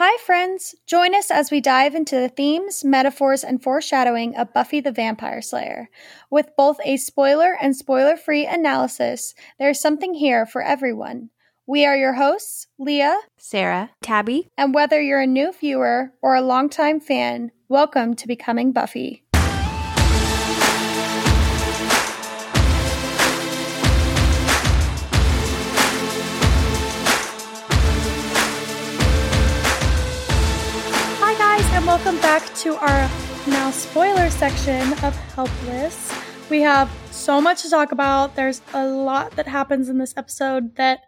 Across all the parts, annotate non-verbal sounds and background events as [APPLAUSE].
Hi, friends! Join us as we dive into the themes, metaphors, and foreshadowing of Buffy the Vampire Slayer. With both a spoiler and spoiler free analysis, there's something here for everyone. We are your hosts, Leah, Sarah, Tabby, and whether you're a new viewer or a longtime fan, welcome to Becoming Buffy. Welcome back to our now spoiler section of Helpless. We have so much to talk about. There's a lot that happens in this episode that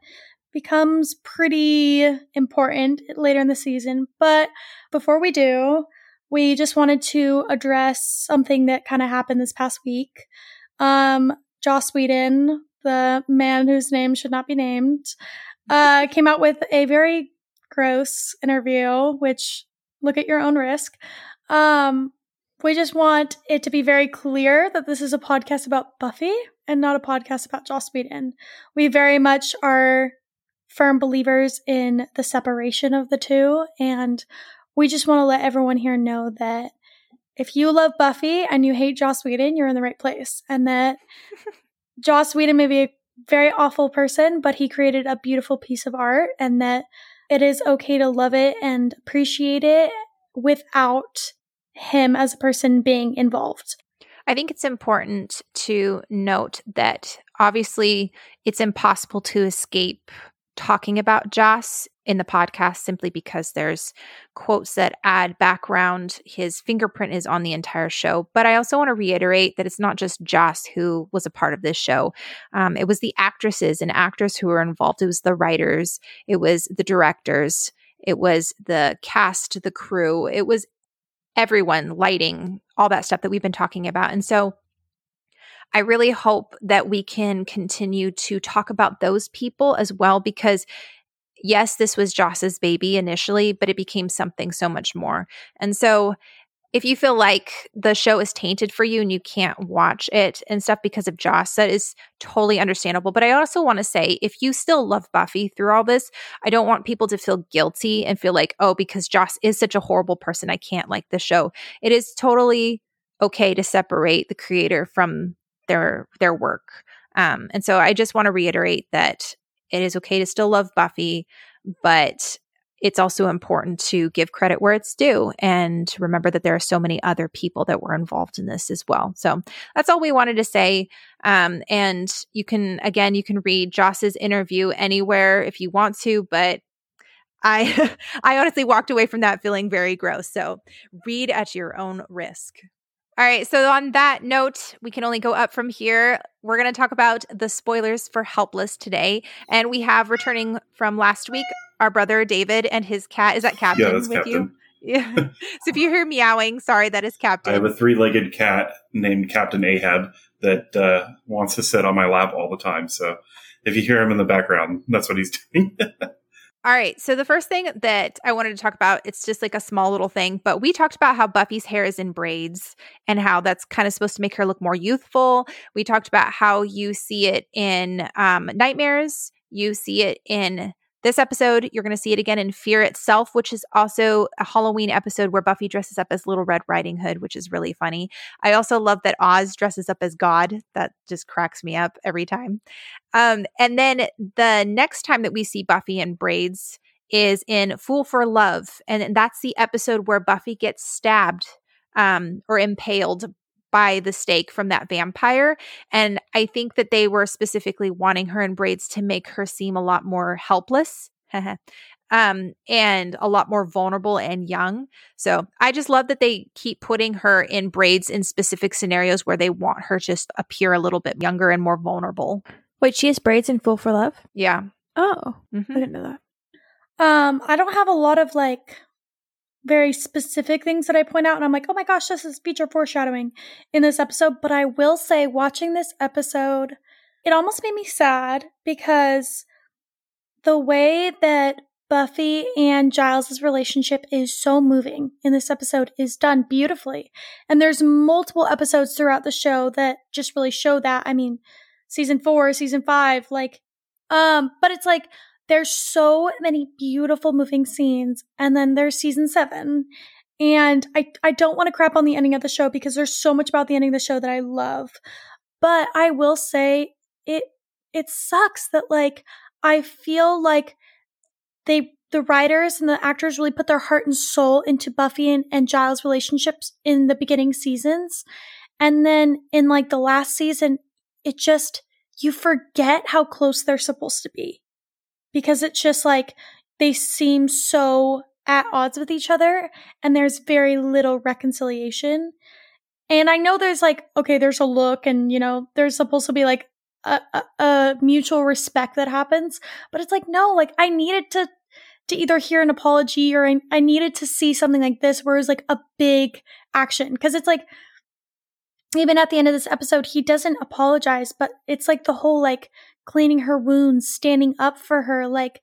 becomes pretty important later in the season. But before we do, we just wanted to address something that kind of happened this past week. Um, Joss Whedon, the man whose name should not be named, uh, came out with a very gross interview, which look at your own risk. Um, we just want it to be very clear that this is a podcast about Buffy and not a podcast about Joss Whedon. We very much are firm believers in the separation of the two, and we just want to let everyone here know that if you love Buffy and you hate Joss Whedon, you're in the right place, and that [LAUGHS] Joss Whedon may be a very awful person, but he created a beautiful piece of art, and that it is okay to love it and appreciate it without him as a person being involved. I think it's important to note that obviously it's impossible to escape talking about Joss in the podcast simply because there's quotes that add background. His fingerprint is on the entire show. But I also want to reiterate that it's not just Joss who was a part of this show. Um, it was the actresses and actors who were involved. It was the writers. It was the directors. It was the cast, the crew. It was everyone, lighting, all that stuff that we've been talking about. And so I really hope that we can continue to talk about those people as well because yes, this was Joss's baby initially, but it became something so much more. And so if you feel like the show is tainted for you and you can't watch it and stuff because of Joss, that is totally understandable. But I also want to say if you still love Buffy through all this, I don't want people to feel guilty and feel like, oh, because Joss is such a horrible person, I can't like the show. It is totally okay to separate the creator from their their work. Um, and so I just want to reiterate that it is okay to still love Buffy, but it's also important to give credit where it's due and remember that there are so many other people that were involved in this as well. So that's all we wanted to say. Um, and you can, again, you can read Joss's interview anywhere if you want to, but I, [LAUGHS] I honestly walked away from that feeling very gross. So read at your own risk. All right. So, on that note, we can only go up from here. We're going to talk about the spoilers for Helpless today. And we have returning from last week our brother David and his cat. Is that Captain yeah, that's with Captain. you? [LAUGHS] Yeah. so, if you hear meowing, sorry, that is Captain. I have a three legged cat named Captain Ahab that uh, wants to sit on my lap all the time. So, if you hear him in the background, that's what he's [LAUGHS] doing. All right. So the first thing that I wanted to talk about, it's just like a small little thing, but we talked about how Buffy's hair is in braids and how that's kind of supposed to make her look more youthful. We talked about how you see it in um, nightmares, you see it in this episode, you're going to see it again in Fear Itself, which is also a Halloween episode where Buffy dresses up as Little Red Riding Hood, which is really funny. I also love that Oz dresses up as God. That just cracks me up every time. Um, and then the next time that we see Buffy in braids is in Fool for Love. And that's the episode where Buffy gets stabbed um, or impaled by the stake from that vampire. And I think that they were specifically wanting her in braids to make her seem a lot more helpless. [LAUGHS] um, and a lot more vulnerable and young. So I just love that they keep putting her in braids in specific scenarios where they want her to just appear a little bit younger and more vulnerable. Wait, she has braids in Fool for Love? Yeah. Oh, mm-hmm. I didn't know that. Um, I don't have a lot of like very specific things that I point out, and I'm like, oh my gosh, this is feature foreshadowing in this episode. But I will say, watching this episode, it almost made me sad because the way that Buffy and Giles' relationship is so moving in this episode is done beautifully. And there's multiple episodes throughout the show that just really show that. I mean, season four, season five, like, um, but it's like there's so many beautiful moving scenes. And then there's season seven. And I, I don't want to crap on the ending of the show because there's so much about the ending of the show that I love. But I will say it, it sucks that like, I feel like they, the writers and the actors really put their heart and soul into Buffy and, and Giles relationships in the beginning seasons. And then in like the last season, it just, you forget how close they're supposed to be because it's just like they seem so at odds with each other and there's very little reconciliation. And I know there's like, okay, there's a look and, you know, there's supposed to be like a, a, a mutual respect that happens, but it's like, no, like I needed to, to either hear an apology or I, I needed to see something like this where it was like a big action. Cause it's like, even at the end of this episode, he doesn't apologize, but it's like the whole like cleaning her wounds, standing up for her, like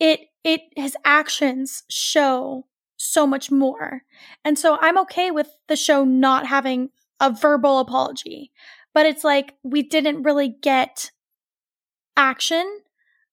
it it his actions show so much more. And so I'm okay with the show not having a verbal apology. But it's like we didn't really get action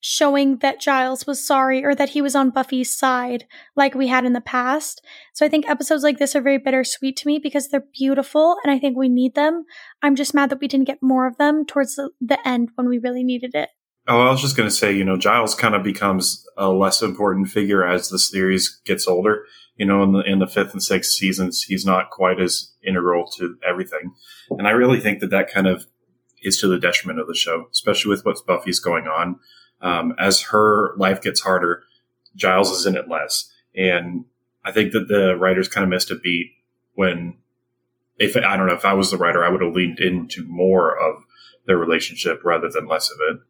showing that Giles was sorry or that he was on Buffy's side like we had in the past. So I think episodes like this are very bittersweet to me because they're beautiful and I think we need them. I'm just mad that we didn't get more of them towards the, the end when we really needed it. Oh, I was just going to say, you know, Giles kind of becomes a less important figure as the series gets older. You know, in the in the fifth and sixth seasons, he's not quite as integral to everything, and I really think that that kind of is to the detriment of the show, especially with what Buffy's going on um, as her life gets harder, Giles is in it less. And I think that the writers kind of missed a beat when, if I don't know, if I was the writer, I would have leaned into more of their relationship rather than less of it.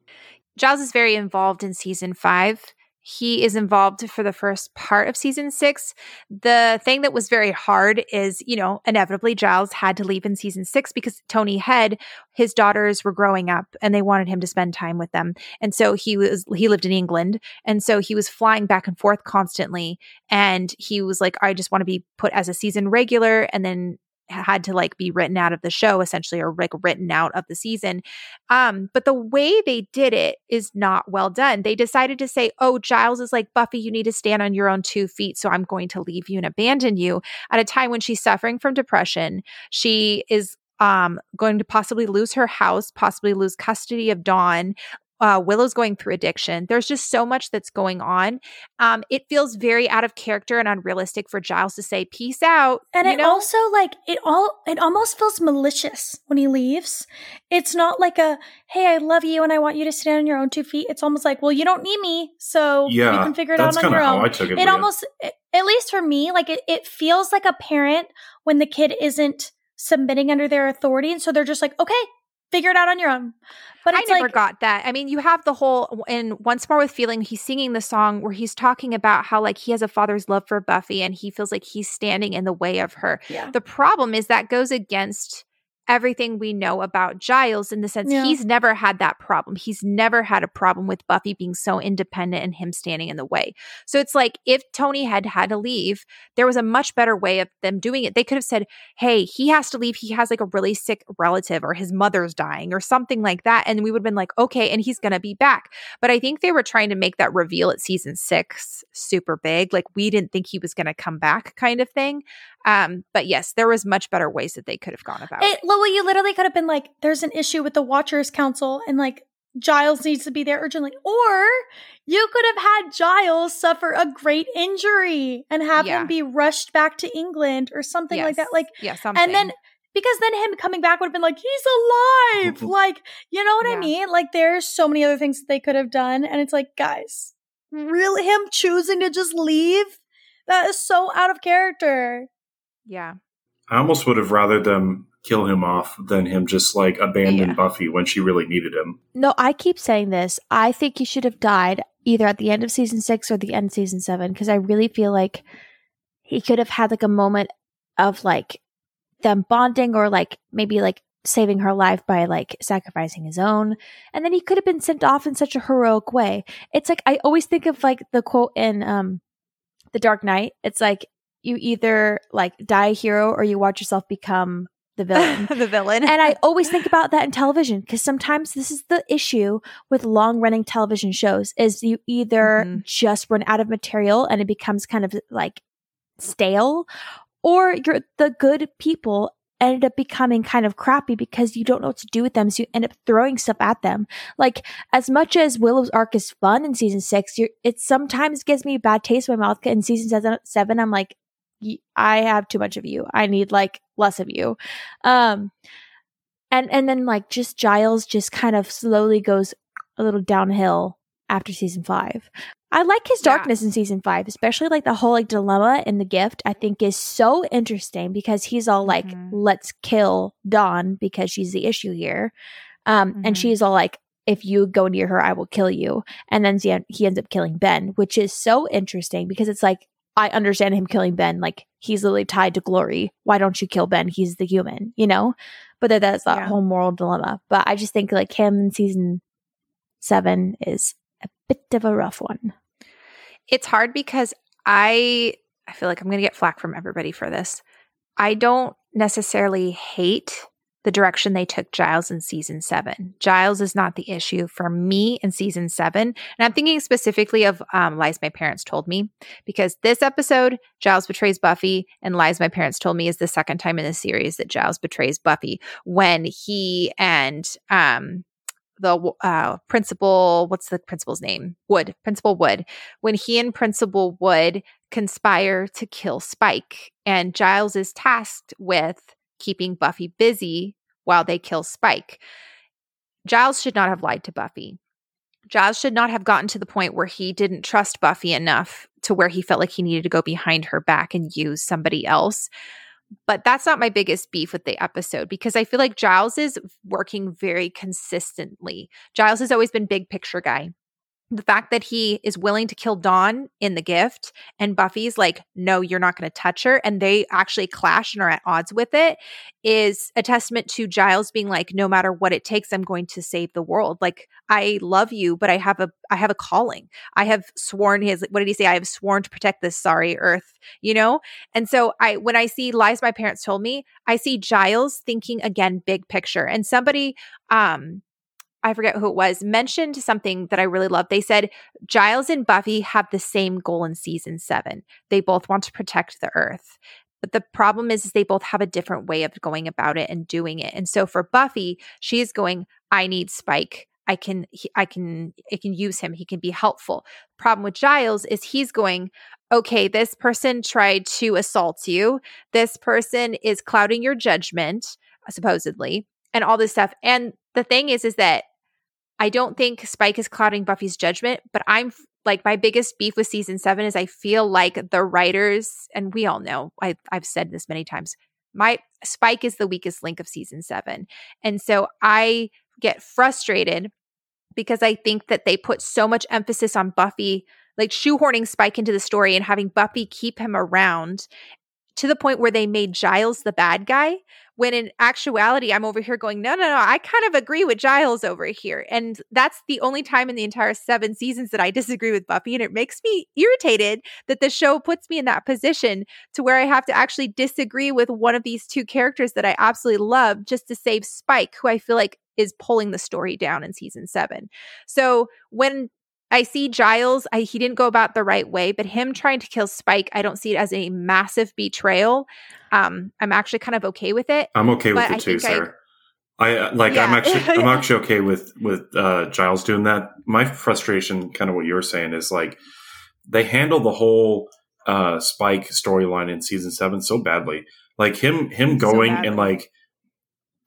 Giles is very involved in season five he is involved for the first part of season six. The thing that was very hard is, you know, inevitably Giles had to leave in season six because Tony Head, his daughters were growing up and they wanted him to spend time with them. And so he was, he lived in England. And so he was flying back and forth constantly. And he was like, I just want to be put as a season regular. And then had to like be written out of the show essentially or like written out of the season um but the way they did it is not well done. They decided to say oh giles is like buffy you need to stand on your own two feet so i'm going to leave you and abandon you at a time when she's suffering from depression. She is um, going to possibly lose her house, possibly lose custody of Dawn, uh, Willow's going through addiction. There's just so much that's going on. Um, it feels very out of character and unrealistic for Giles to say "peace out," and it know? also like it all it almost feels malicious when he leaves. It's not like a "Hey, I love you and I want you to stand on your own two feet." It's almost like, "Well, you don't need me, so yeah, you can figure it out on your own." it. It almost, at least for me, like it, it feels like a parent when the kid isn't submitting under their authority, and so they're just like, "Okay, figure it out on your own." But I never like, got that. I mean, you have the whole and once more with feeling. He's singing the song where he's talking about how like he has a father's love for Buffy, and he feels like he's standing in the way of her. Yeah. The problem is that goes against everything we know about Giles in the sense yeah. he's never had that problem. He's never had a problem with Buffy being so independent and him standing in the way. So it's like if Tony had had to leave, there was a much better way of them doing it. They could have said, "Hey, he has to leave. He has like a really sick relative or his mother's dying or something like that." And we would have been like, "Okay, and he's going to be back." But I think they were trying to make that reveal at season 6 super big. Like we didn't think he was going to come back kind of thing. Um, but yes, there was much better ways that they could have gone about it. it. Well, you literally could have been like, there's an issue with the Watchers Council and like Giles needs to be there urgently. Or you could have had Giles suffer a great injury and have yeah. him be rushed back to England or something yes. like that. Like, yeah, something. And then because then him coming back would have been like, he's alive. [LAUGHS] like, you know what yeah. I mean? Like, there's so many other things that they could have done. And it's like, guys, really him choosing to just leave? That is so out of character. Yeah. I almost would have rather them kill him off than him just like abandon yeah. Buffy when she really needed him. No, I keep saying this. I think he should have died either at the end of season six or the end of season seven because I really feel like he could have had like a moment of like them bonding or like maybe like saving her life by like sacrificing his own and then he could have been sent off in such a heroic way it's like i always think of like the quote in um the dark knight it's like you either like die a hero or you watch yourself become the villain. [LAUGHS] the villain. and I [LAUGHS] always think about that in television because sometimes this is the issue with long running television shows is you either Mhm. just run out of material and it becomes kind of like stale or you're the good people ended up becoming kind of crappy because you don't know what to do with them so you end up throwing stuff at them like as much as willow's arc is fun in season six you're, it sometimes gives me a bad taste in my mouth in season seven, i'm like i have too much of you i need like less of you um and and then like just giles just kind of slowly goes a little downhill after season five i like his Yeah. darkness in season five especially like the whole like dilemma in the gift i think is so interesting because he's all like Mhm. let's kill dawn because she's the issue here um and Mhm. she's all like if you go near her i will kill you and then he he ends up killing ben which is so interesting because it's like i understand him killing ben like he's literally tied to glory. Why don't you kill ben? He's the human you know? But that, that's that Yeah. whole moral dilemma. But i just think like him in season seven is a bit of a rough one. It's hard because I I feel like I'm going to get flack from everybody for this. I don't necessarily hate the direction they took Giles in season 7. Giles is not the issue for me in season 7, and I'm thinking specifically of um, Lies My Parents Told Me because this episode Giles betrays Buffy and Lies My Parents Told Me is the second time in the series that Giles betrays Buffy when he and um the uh principal what's the principal's name? Wood, Principal Wood when he and Principal Wood conspire to kill Spike, and Giles is tasked with keeping Buffy busy while they kill Spike. Giles should not have lied to Buffy. Giles should not have gotten to the point where he didn't trust Buffy enough to where he felt like he needed to go behind her back and use somebody else. But that's not my biggest beef with the episode because I feel like Giles is working very consistently. Giles has always been big picture guy the fact that he is willing to kill Dawn in the gift and Buffy's like, no, you're not going to touch her. And they actually clash and are at odds with it is a testament to Giles being like, no matter what it takes, I'm going to save the world. Like, I love you, but I have a, I have a calling. I have sworn his, what did he say? I have sworn to protect this sorry earth, you know? And so I, when I see lies my parents told me, I see Giles thinking again, big picture and somebody, um, I forget who it was, mentioned something that I really love. They said Giles and Buffy have the same goal in season seven. They both want to protect the earth. But the problem is, is they both have a different way of going about it and doing it. And so for Buffy, she's going, I need Spike. I can, he, I can, I can use him. He can be helpful. Problem with Giles is he's going, okay, this person tried to assault you. This person is clouding your judgment, supposedly, and all this stuff. And the thing is, is that I don't think Spike is clouding Buffy's judgment, but I'm like my biggest beef with season seven is I feel like the writers, and we all know I, I've said this many times, my Spike is the weakest link of season seven, and so I get frustrated because I think that they put so much emphasis on Buffy, like shoehorning Spike into the story and having Buffy keep him around to the point where they made Giles the bad guy. When in actuality, I'm over here going, no, no, no, I kind of agree with Giles over here. And that's the only time in the entire seven seasons that I disagree with Buffy. And it makes me irritated that the show puts me in that position to where I have to actually disagree with one of these two characters that I absolutely love just to save Spike, who I feel like is pulling the story down in season seven. So when I see Giles, I, he didn't go about the right way, but him trying to kill Spike, I don't see it as a massive betrayal. Um, I'm actually kind of okay with it. I'm okay with it I too, think I- I, uh, like. I'm actually. [LAUGHS] I'm actually okay with with uh, Giles doing that. My frustration, kind of what you were saying, is like they handle the whole uh, Spike storyline in season seven so badly. Like him, him going badly. and like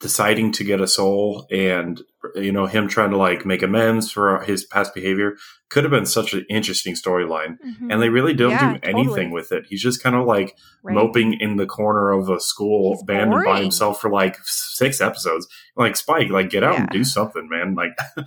deciding to get a soul, and you know him trying to like make amends for his past behavior could have been such an interesting storyline. And they really don't Yeah, do anything totally. with it. He's just kind of like Right. moping in the corner of a school He's abandoned by himself for like six episodes. Like Spike, like get out and do something, man. Like [LAUGHS]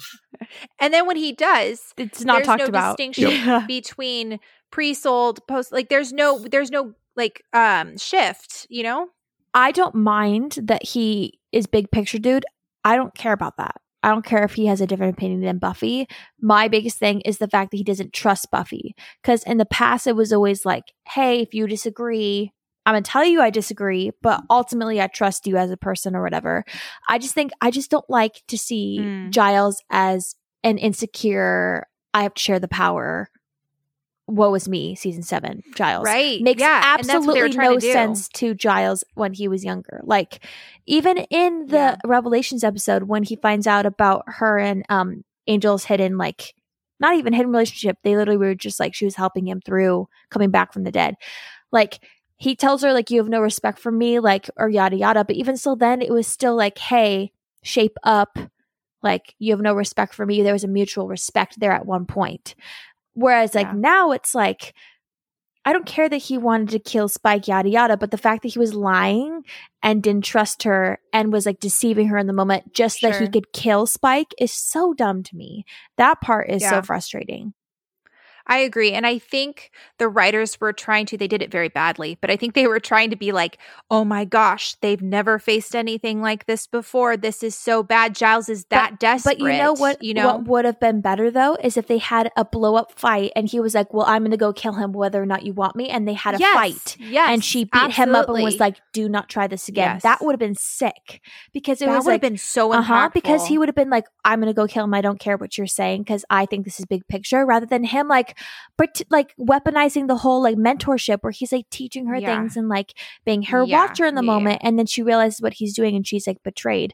And then when he does, It's not there's talked no about. distinction Yeah. between pre-sold, post. Like there's no, there's no like um shift. You know? I don't mind that he is big picture dude. I don't care about that. I don't care if he has a different opinion than Buffy. My biggest thing is the fact that he doesn't trust Buffy. Because in the past, it was always like, hey, if you disagree, I'm gonna tell you I disagree, but ultimately I trust you as a person or whatever. I just think I just don't like to see Mm. Giles as an insecure. I have to share the power. Woe is me, season seven. Giles Right. makes Yeah, and that's what they were absolutely no to sense to Giles when he was younger. Like even in the Yeah. Revelations episode when he finds out about her and um Angel's hidden like not even hidden relationship. They literally were just like she was helping him through coming back from the dead. Like he tells her like you have no respect for me, like or yada yada. But even still, then it was still like, hey, shape up. Like you have no respect for me. There was a mutual respect there at one point. Whereas like Yeah. now it's like I don't care that he wanted to kill Spike, yada yada, but the fact that he was lying and didn't trust her and was like deceiving her in the moment just that he could kill Spike is so dumb to me. That part is Yeah. so frustrating. I agree. And I think the writers were trying to, they did it very badly, but I think they were trying to be like, oh my gosh, they've never faced anything like this before. This is so bad. Giles is that desperate. But you know what? You know, what would have been better though is if they had a blow up fight and he was like, "Well, I'm going to go kill him, whether or not you want me," and they had a yes, fight. Yes. and she beat him up and was like, "Do not try this again." Yes. That would have been sick because it that was would like, have been so uh huh, because he would have been like, "I'm gonna go kill him. I don't care what you're saying because I think this is big picture," rather than him like, but like weaponizing the whole like mentorship where he's like teaching her Yeah. things and like being her Yeah, watcher in the yeah, yeah. moment, and then she realizes what he's doing and she's like betrayed.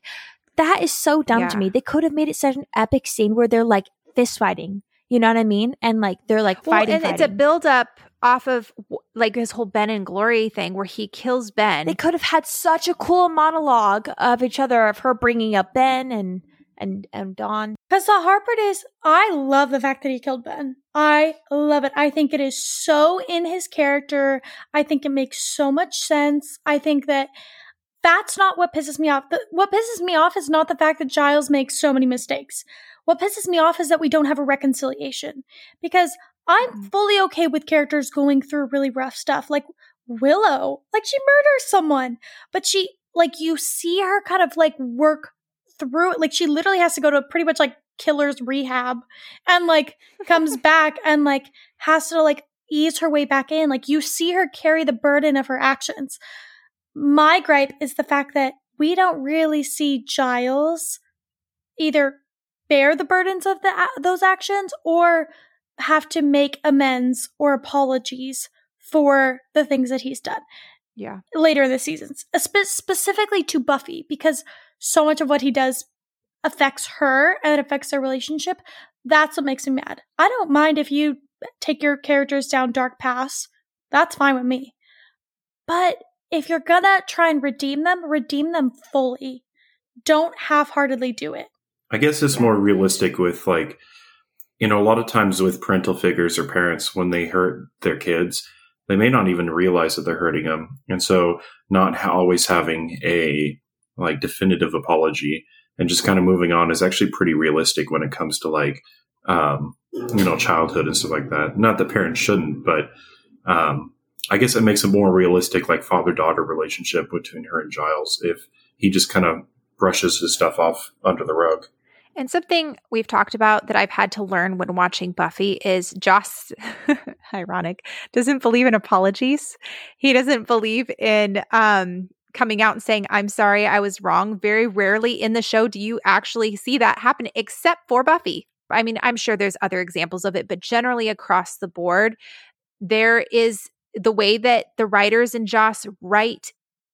That is so dumb to me. They could have made it such an epic scene where they're like fist fighting. You know what I mean? And like they're like Well, fighting. and it's a fighting. build up off of like his whole Ben and Glory thing where he kills Ben. They could have had such a cool monologue of each other of her bringing up Ben and and and Dawn. Because the hard part is, I love the fact that he killed Ben. I love it. I think it is so in his character. I think it makes so much sense. I think that that's not what pisses me off. The, what pisses me off is not the fact that Giles makes so many mistakes. What pisses me off is that we don't have a reconciliation. Because I'm Mhm. fully okay with characters going through really rough stuff. Like Willow, like she murders someone, but she, like, you see her kind of like work through it. Like she literally has to go to pretty much like killer's rehab and like comes [LAUGHS] back and like has to like ease her way back in. Like you see her carry the burden of her actions. My gripe is the fact that we don't really see Giles either bear the burdens of the those actions or have to make amends or apologies for the things that he's done yeah. later in the seasons, spe- specifically to Buffy, because so much of what he does affects her and affects their relationship. That's what makes me mad. I don't mind if you take your characters down dark paths. That's fine with me. But if you're gonna try and redeem them, redeem them fully. Don't half heartedly do it. I guess it's more realistic with like, you know, a lot of times with parental figures or parents, when they hurt their kids, they may not even realize that they're hurting them. And so not always having a like definitive apology and just kind of moving on is actually pretty realistic when it comes to like, um, you know, childhood and stuff like that. Not that parents shouldn't, but, um, I guess it makes a more realistic, like father daughter relationship between her and Giles if he just kind of brushes his stuff off under the rug. And something we've talked about that I've had to learn when watching Buffy is Joss, [LAUGHS] ironic, doesn't believe in apologies. He doesn't believe in um, coming out and saying, I'm sorry, I was wrong. Very rarely in the show do you actually see that happen, except for Buffy. I mean, I'm sure there's other examples of it, but generally across the board, there is the way that the writers and Joss write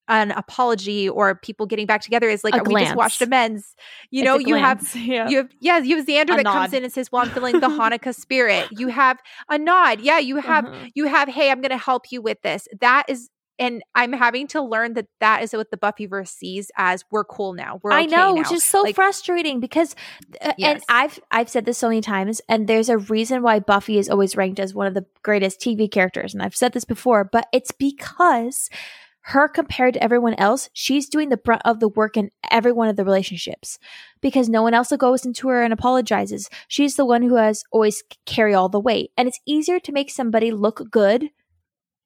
an apology or people getting back together is like we just watched amends. You It's know, you have [LAUGHS] yeah. you have yeah, you have Xander A that comes in and says, "Well, I'm feeling the [LAUGHS] Hanukkah spirit." You have a nod. Yeah, you have Mhm. you have, "Hey, I'm going to help you with this." That is and I'm having to learn that that is what the Buffyverse sees as we're cool now. We're I okay know, now. which is so Like, frustrating because, uh, and I've I've said this so many times, and there's a reason why Buffy is always ranked as one of the greatest TV characters, and I've said this before, but it's because her compared to everyone else, she's doing the brunt of the work in every one of the relationships because no one else goes into her and apologizes. She's the one who has always carry all the weight, and it's easier to make somebody look good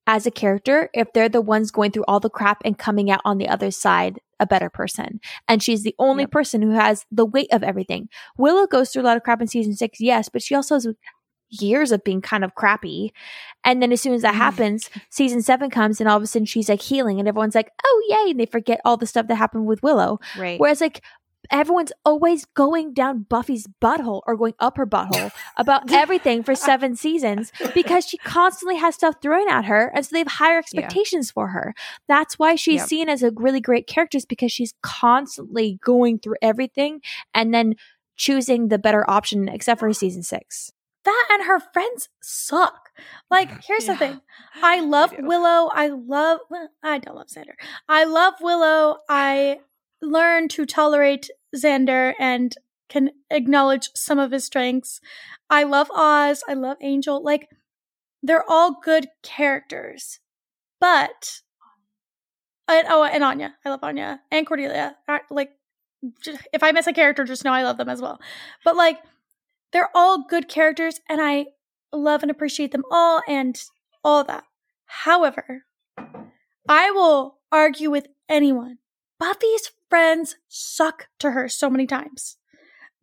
as a character if they're the ones going through all the crap and coming out on the other side a better person. And she's the only Yep. person who has the weight of everything. Willow goes through a lot of crap in season six, yes, but she also has years of being kind of crappy. And then as soon as that Mm. happens, season seven comes and all of a sudden she's like healing and everyone's like, oh, yay. And they forget all the stuff that happened with Willow. Right. Whereas like everyone's always going down Buffy's butthole or going up her butthole about [LAUGHS] everything for seven seasons because she constantly has stuff thrown at her. And so they have higher expectations for her. That's why she's Yep. seen as a really great character is because she's constantly going through everything and then choosing the better option except for season six. that and her friends suck. Like, here's Yeah. the thing. I [LAUGHS] love do. Willow. I love well, I don't love Xander. I love Willow. I learned to tolerate Xander and can acknowledge some of his strengths. I love Oz. I love Angel. Like, they're all good characters. But and, oh, and Anya. I love Anya and Cordelia. Like, if I miss a character, just know I love them as well. But like, they're all good characters, and I love and appreciate them all, and all that. However, I will argue with anyone. Buffy's friends suck to her so many times.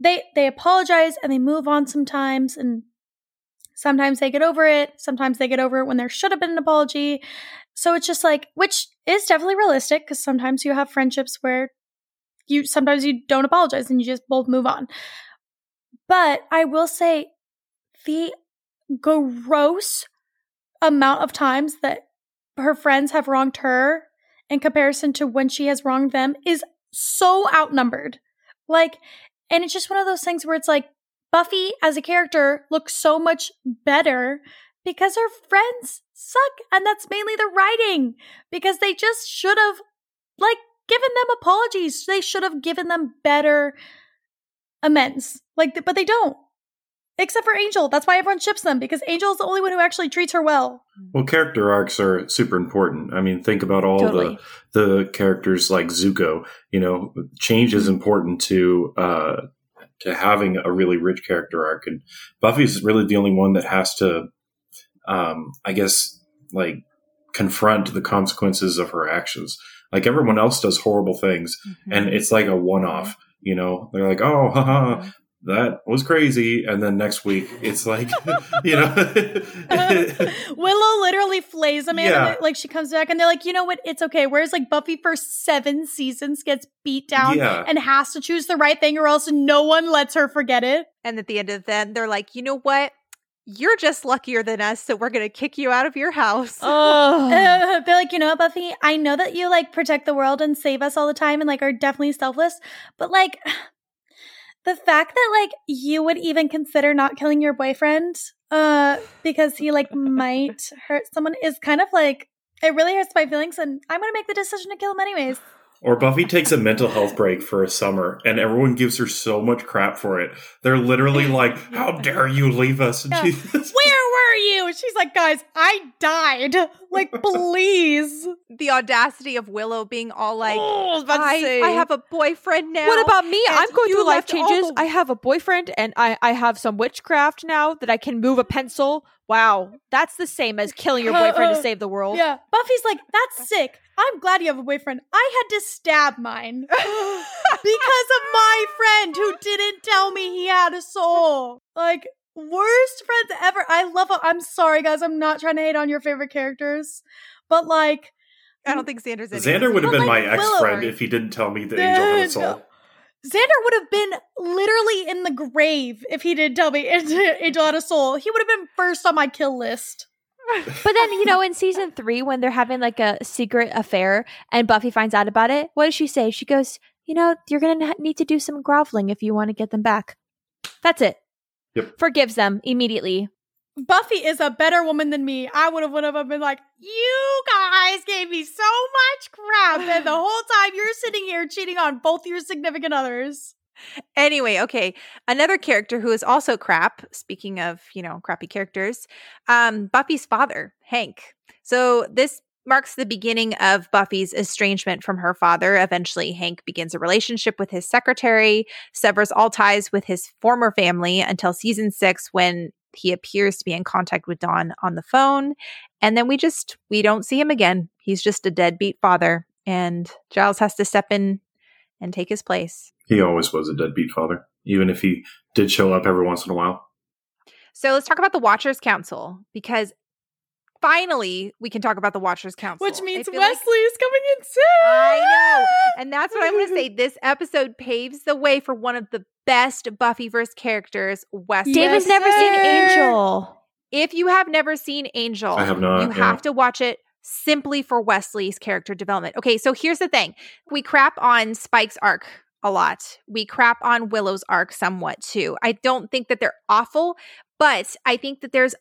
They they apologize and they move on sometimes, and sometimes they get over it. Sometimes they get over it when there should have been an apology. So it's just like, which is definitely realistic because sometimes you have friendships where you sometimes you don't apologize and you just both move on. But I will say the gross amount of times that her friends have wronged her in comparison to when she has wronged them is so outnumbered. Like, and it's just one of those things where it's like Buffy as a character looks so much better because her friends suck. And that's mainly the writing because they just should have, like, given them apologies. They should have given them better amends. Like, but they don't. Except for Angel. That's why everyone ships them because Angel is the only one who actually treats her well. Well, character arcs are super important. I mean, think about all Totally. the the characters like Zuko. You know, change is important to uh, to having a really rich character arc, and Buffy's really the only one that has to, um, I guess, like confront the consequences of her actions. Like everyone else does horrible things, Mm-hmm. and it's like a one off. You know, they're like, oh, [LAUGHS] haha, that was crazy, and then next week it's like, [LAUGHS] you know. [LAUGHS] Willow literally flays Amanda. Yeah. Like she comes back and they're like, you know what? It's okay. Whereas like Buffy for seven seasons gets beat down Yeah. and has to choose the right thing or else no one lets her forget it. And at the end of that, they're like, you know what? You're just luckier than us, so we're going to kick you out of your house. Oh. [LAUGHS] Uh, they're like, you know what, Buffy? I know that you like protect the world and save us all the time and like are definitely selfless, but like the fact that like you would even consider not killing your boyfriend uh because he like might hurt someone is kind of like it really hurts my feelings and I'm gonna make the decision to kill him anyways. Or Buffy takes a mental health break for a summer, and everyone gives her so much crap for it. They're literally [LAUGHS] like, "How dare you leave us?" And Yeah. [LAUGHS] she, Where were you? She's like, guys, I died. Like, [LAUGHS] please. the audacity of Willow being all like, oh, I was about to I. I have a boyfriend now. What about me? I'm going through life changes. the- I have a boyfriend and I, I have some witchcraft now that I can move a pencil. Wow. That's the same as killing your boyfriend to [LAUGHS] save the world. Yeah. Buffy's like, that's [LAUGHS] sick. I'm glad you have a boyfriend. I had to stab mine [LAUGHS] because of my friend who didn't tell me he had a soul. Like, worst friends ever. I love it. I'm sorry, guys. I'm not trying to hate on your favorite characters, but like, I don't think Xander's Xander would have been like my ex friend if he didn't tell me the angel had a soul. Xander would have been literally in the grave if he didn't tell me [LAUGHS] Angel had a soul. He would have been first on my kill list. [LAUGHS] But then, you know, in season three, when they're having like a secret affair and Buffy finds out about it, what does she say? She goes, You know, you're going to need to do some groveling if you want to get them back. That's it. Yep. Forgives them immediately. Buffy is a better woman than me. I would have would have been like, you guys gave me so much crap, and the [SIGHS] whole time you're sitting here cheating on both your significant others. Anyway, okay. Another character who is also crap, speaking of, you know, crappy characters, um, Buffy's father, Hank. So this marks the beginning of Buffy's estrangement from her father. Eventually, Hank begins a relationship with his secretary, severs all ties with his former family until season six when he appears to be in contact with Dawn on the phone. And then we just we don't see him again. He's just a deadbeat father. And Giles has to step in and take his place. He always was a deadbeat father, even if he did show up every once in a while. So let's talk about the Watchers Council because finally we can talk about the Watchers Council. Which means Wesley like- is coming in soon. I know. [LAUGHS] And that's what I'm going to say. This episode paves the way for one of the best Buffyverse characters, Wesley. David's Yes, never seen. Angel. If you have never seen Angel, I have not, you yeah. have to watch it simply for Wesley's character development. Okay, so here's the thing. We crap on Spike's arc a lot. We crap on Willow's arc somewhat too. I don't think that they're awful, but I think that there's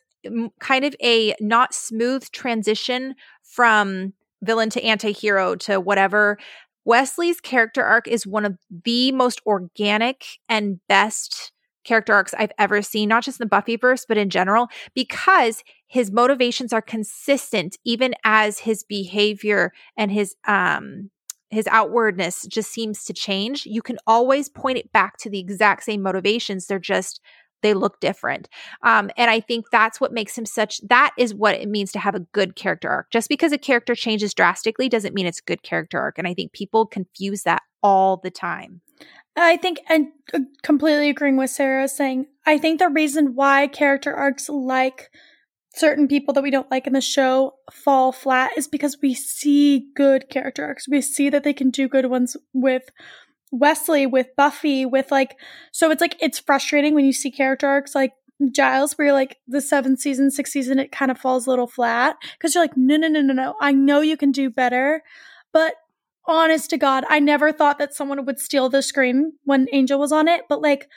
kind of a not smooth transition from villain to anti-hero to whatever. Wesley's character arc is one of the most organic and best character arcs I've ever seen, not just in the Buffyverse, but in general, because his motivations are consistent even as his behavior and his um his outwardness just seems to change. You can always point it back to the exact same motivations. They're just they look different. Um, and I think that's what makes him such that is what it means to have a good character arc. Just because a character changes drastically doesn't mean it's a good character arc. And I think people confuse that all the time. I think, and uh, completely agreeing with Sarah saying, I think the reason why character arcs like certain people that we don't like in the show fall flat is because we see good character arcs. We see that they can do good ones with Wesley, with Buffy, with like, so it's like, it's frustrating when you see character arcs like Giles, where you're like, the seventh season, sixth season, it kind of falls a little flat because you're like, no, no, no, no, no. I know you can do better. But honest to God, I never thought that someone would steal the screen when Angel was on it. But like,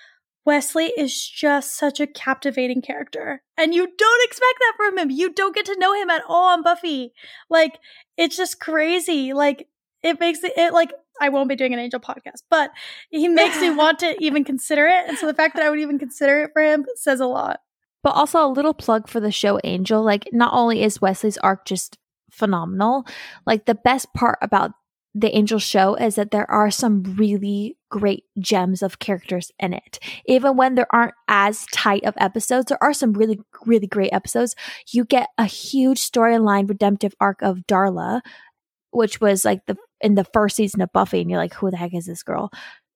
Wesley is just such a captivating character. And you don't expect that from him. You don't get to know him at all on Buffy. Like, it's just crazy. Like, it makes it, it like, I won't be doing an Angel podcast, but he makes me want to [LAUGHS] even consider it. And so the fact that I would even consider it for him says a lot. But also a little plug for the show Angel. Like, not only is Wesley's arc just phenomenal, like, the best part about the Angel show is that there are some really great gems of characters in it. Even when there aren't as tight of episodes, there are some really, really great episodes. You get a huge storyline redemptive arc of Darla, which was like the in the first season of Buffy, and you're like, who the heck is this girl?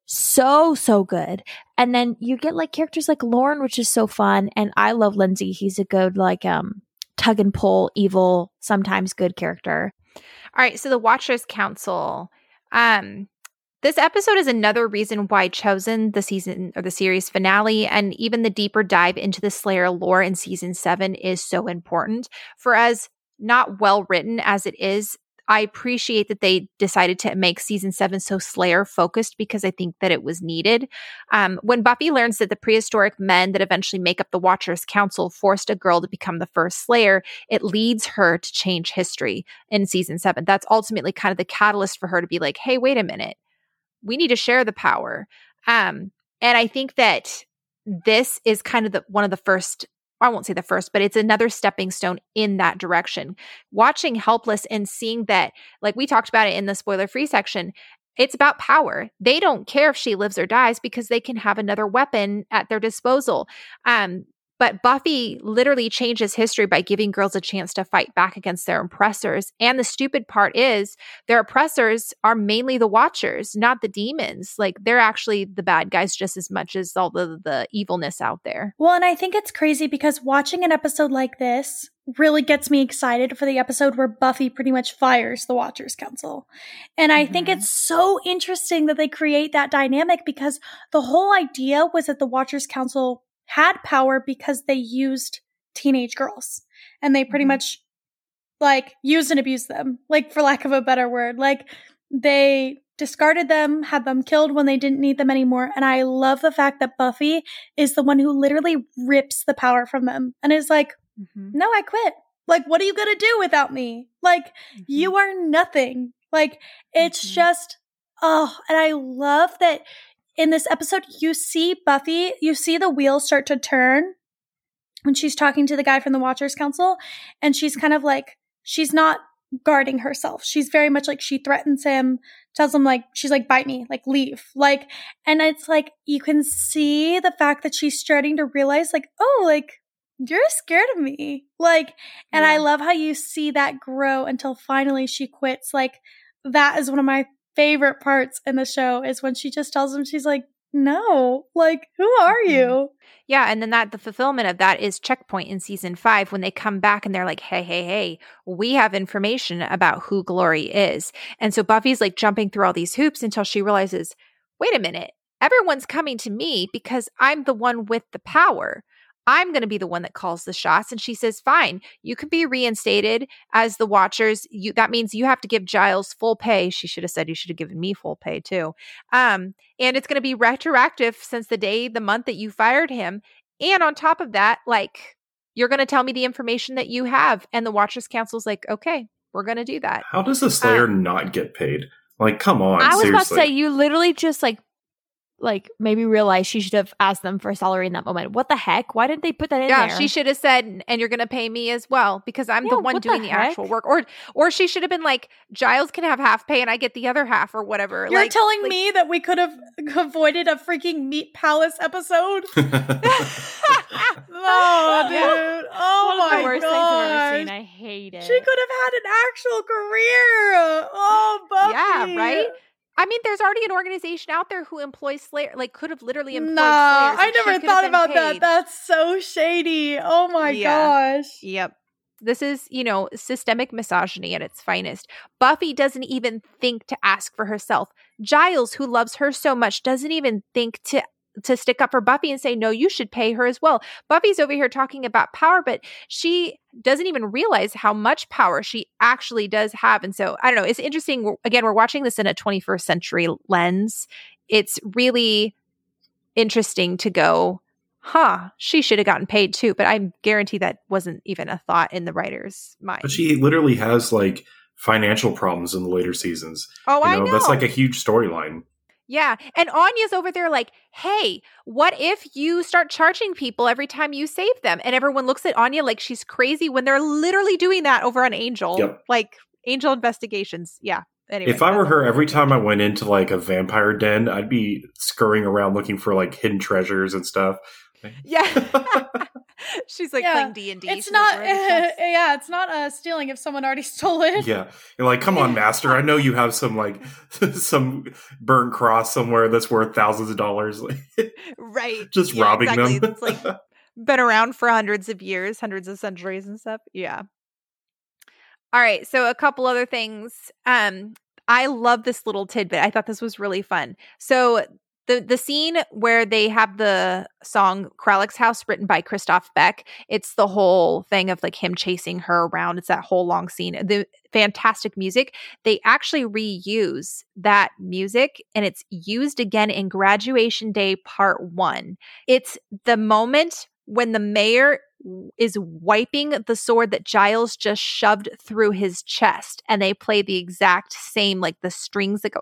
So, so good. And then you get like characters like Lorne, which is so fun. And I love Lindsey. He's a good, like, um, tug and pull, evil, sometimes good character. All right, so the Watchers Council. Um, this episode is another reason why Chosen, the season or the series finale, and even the deeper dive into the Slayer lore in season seven is so important. For as not well written as it is, I appreciate that they decided to make season seven so Slayer focused because I think that it was needed. Um, when Buffy learns that the prehistoric men that eventually make up the Watchers Council forced a girl to become the first Slayer, it leads her to change history in season seven. That's ultimately kind of the catalyst for her to be like, hey, wait a minute, we need to share the power. Um, and I think that this is kind of the one of the first I won't say the first, but it's another stepping stone in that direction. Watching Helpless and seeing that, like we talked about it in the spoiler free section, it's about power. They don't care if she lives or dies because they can have another weapon at their disposal. Um, but Buffy literally changes history by giving girls a chance to fight back against their oppressors. And the stupid part is their oppressors are mainly the watchers, not the demons. Like they're actually the bad guys just as much as all the, the evilness out there. Well, and I think it's crazy because watching an episode like this really gets me excited for the episode where Buffy pretty much fires the Watchers Council. And I think Mhm. it's so interesting that they create that dynamic because the whole idea was that the Watchers Council had power because they used teenage girls and they pretty Mhm. much like used and abused them, like for lack of a better word. Like they discarded them, had them killed when they didn't need them anymore. And I love the fact that Buffy is the one who literally rips the power from them and is like, Mm-hmm. no, I quit. Like, what are you going to do without me? Like, you are nothing. Like, it's Mhm. just, oh, and I love that in this episode, you see Buffy, you see the wheels start to turn when she's talking to the guy from the Watchers Council, and she's kind of like, she's not guarding herself. She's very much like, she threatens him, tells him, like, she's like, bite me, like, leave. Like, and it's like, you can see the fact that she's starting to realize, like, oh, like, you're scared of me. Like, and I love how you see that grow until finally she quits. Like, that is one of my favorite parts in the show is when she just tells him, she's like, no. Like, who are Mhm. you? Yeah, and then that the fulfillment of that is checkpoint in season five when they come back and they're like, "Hey, hey, hey, we have information about who Glory is," and so Buffy's like jumping through all these hoops until she realizes, "Wait a minute, everyone's coming to me because I'm the one with the power. I'm going to be the one that calls the shots." And she says, "Fine, you can be reinstated as the Watchers. You that means you have to give Giles full pay." She should have said you should have given me full pay too. Um, and it's going to be retroactive since the day, the month that you fired him. And on top of that, like you're going to tell me the information that you have, and the Watchers Council's like, okay, we're going to do that. How does the Slayer not get paid? Like, come on, I was seriously. about to say you literally just like like maybe realize she should have asked them for a salary in that moment. What the heck? Why didn't they put that in yeah, there? she should have said, and you're going to pay me as well because I'm the one what the doing the, actual work. Or, or she should have been like, Giles can have half pay and I get the other half, or whatever. You're Like- telling like- me that we could have [LAUGHS] avoided a freaking Meat Palace episode? [LAUGHS] [LAUGHS] Oh, dude. Oh, One of my the worst things I've ever gosh. seen. I hate it. She could have had an actual career. Oh, Buffy. Yeah, right? I mean, there's already an organization out there who employs Slayer, like could have literally employed Nah, Slayers. I never thought about that. That's so shady. Oh my Yeah. gosh. Yep. This is, you know, systemic misogyny at its finest. Buffy doesn't even think to ask for herself. Giles, who loves her so much, doesn't even think to to stick up for Buffy and say, "No, you should pay her as well." Buffy's over here talking about power, but she doesn't even realize how much power she actually does have. And so, I don't know, it's interesting again, we're watching this in a 21st century lens. It's really interesting to go, huh, she should have gotten paid too. But I guarantee that wasn't even a thought in the writer's mind. but she literally has like financial problems in the later seasons. oh, You I know, know. that's like a huge storyline. Yeah. And Anya's over there like, hey, what if you start charging people every time you save them? And everyone looks at Anya like she's crazy when they're literally doing that over on Angel. Yep. Like Angel Investigations. Yeah. Anyway, if I were her, every time I went into like a vampire den, I'd be scurrying around looking for like hidden treasures and stuff. Yeah. [LAUGHS] [LAUGHS] she's like Yeah, playing D and D. It's not, [LAUGHS] yeah, it's not uh, stealing if someone already stole it. yeah, you're like, come on, master. I know you have some like some burnt cross somewhere that's worth thousands of dollars. right. Just Yeah, robbing exactly. them. It's like been around for hundreds of years, hundreds of centuries and stuff. Yeah. All right. So a couple other things. Um, I love this little tidbit. I thought this was really fun. So the the scene where they have the song Kralik's House written by Christophe Beck, it's the whole thing of like him chasing her around. It's that whole long scene. The fantastic music. They actually reuse that music and it's used again in Graduation Day Part 1. It's the moment when the mayor is wiping the sword that Giles just shoved through his chest, and they play the exact same, like the strings that go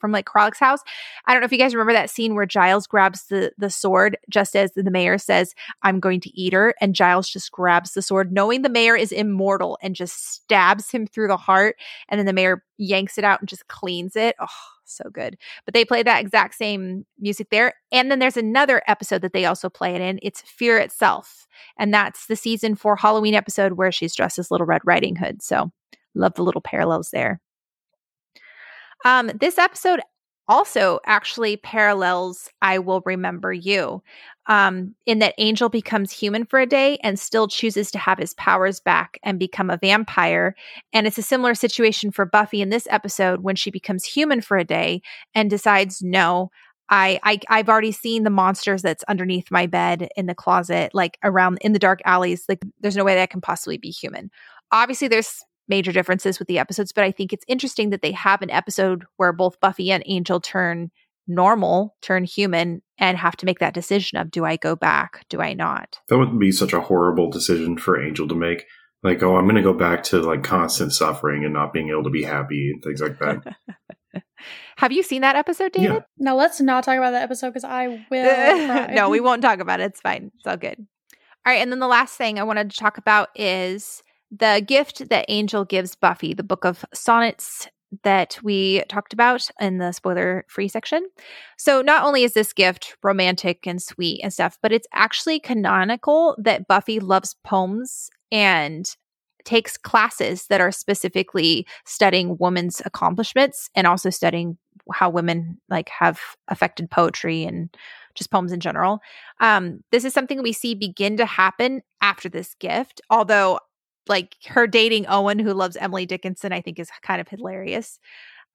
from like Kralik's house. I don't know if you guys remember that scene where Giles grabs the the sword just as the mayor says, "I'm going to eat her," and Giles just grabs the sword, knowing the mayor is immortal, and just stabs him through the heart, and then the mayor yanks it out and just cleans it. Oh, so good. But they play that exact same music there. And then there's another episode that they also play it in. It's Fear Itself. And that's the season four Halloween episode where she's dressed as Little Red Riding Hood. So love the little parallels there. Um, this episode also actually parallels I Will Remember You, um, in that Angel becomes human for a day and still chooses to have his powers back and become a vampire. And it's a similar situation for Buffy in this episode when she becomes human for a day and decides, no, I, I I've already seen the monsters that's underneath my bed in the closet, like around in the dark alleys. Like there's no way that I can possibly be human. Obviously, there's major differences with the episodes, but I think it's interesting that they have an episode where both Buffy and Angel turn normal, turn human, and have to make that decision of do I go back? Do I not? That would be such a horrible decision for Angel to make. Like, oh, I'm going to go back to like constant suffering and not being able to be happy and things like that. [LAUGHS] Have you seen that episode, David? Yeah. Now let's not talk about that episode because I will. [LAUGHS] cry. no, we won't talk about it. It's fine. It's all good. All right. And then the last thing I wanted to talk about is the gift that Angel gives Buffy, the book of sonnets that we talked about in the spoiler free section. So, not only is this gift romantic and sweet and stuff, but it's actually canonical that Buffy loves poems and takes classes that are specifically studying women's accomplishments and also studying how women like have affected poetry and just poems in general. Um, this is something we see begin to happen after this gift, although like her dating Owen, who loves Emily Dickinson, I think is kind of hilarious.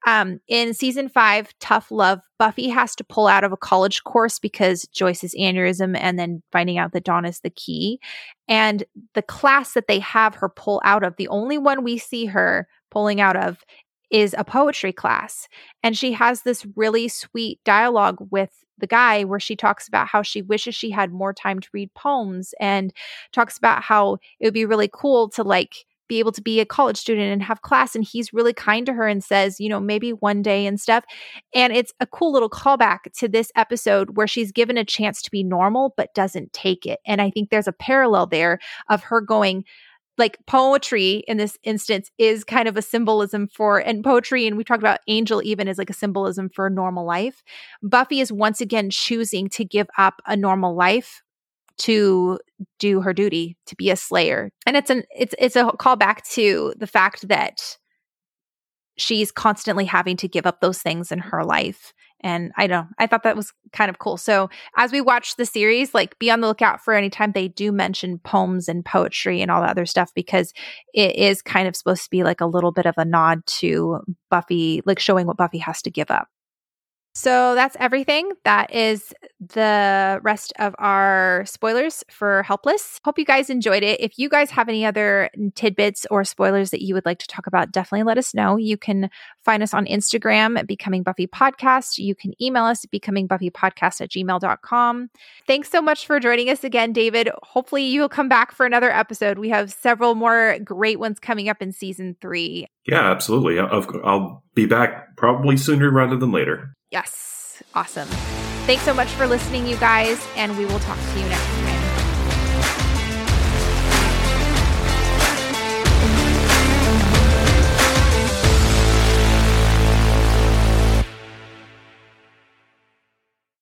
Um, in season five, Tough Love, Buffy has to pull out of a college course because Joyce's aneurysm and then finding out that Dawn is the key. And the class that they have her pull out of, the only one we see her pulling out of is a poetry class. And she has this really sweet dialogue with the guy where she talks about how she wishes she had more time to read poems and talks about how it would be really cool to like be able to be a college student and have class. And he's really kind to her and says, you know, maybe one day and stuff. And it's a cool little callback to this episode where she's given a chance to be normal, but doesn't take it. And I think there's a parallel there of her going, like poetry in this instance is kind of a symbolism for and poetry and we talked about angel even as like a symbolism for normal life. Buffy is once again choosing to give up a normal life to do her duty to be a slayer. And it's an it's it's a callback to the fact that she's constantly having to give up those things in her life and i don't i thought that was kind of cool. So as we watch the series like be on the lookout for anytime they do mention poems and poetry and all that other stuff because it is kind of supposed to be like a little bit of a nod to buffy like showing what buffy has to give up so that's everything. That is the rest of our spoilers for Helpless. Hope you guys enjoyed it. If you guys have any other tidbits or spoilers that you would like to talk about, definitely let us know. You can find us on Instagram at Becoming Buffy Podcast. You can email us at becomingbuffypodcast at gmail.com. Thanks so much for joining us again, David. Hopefully you will come back for another episode. We have several more great ones coming up in season three. Yeah, absolutely. I'll, I'll be back probably sooner rather than later. Yes. Awesome. Thanks so much for listening, you guys, and we will talk to you next.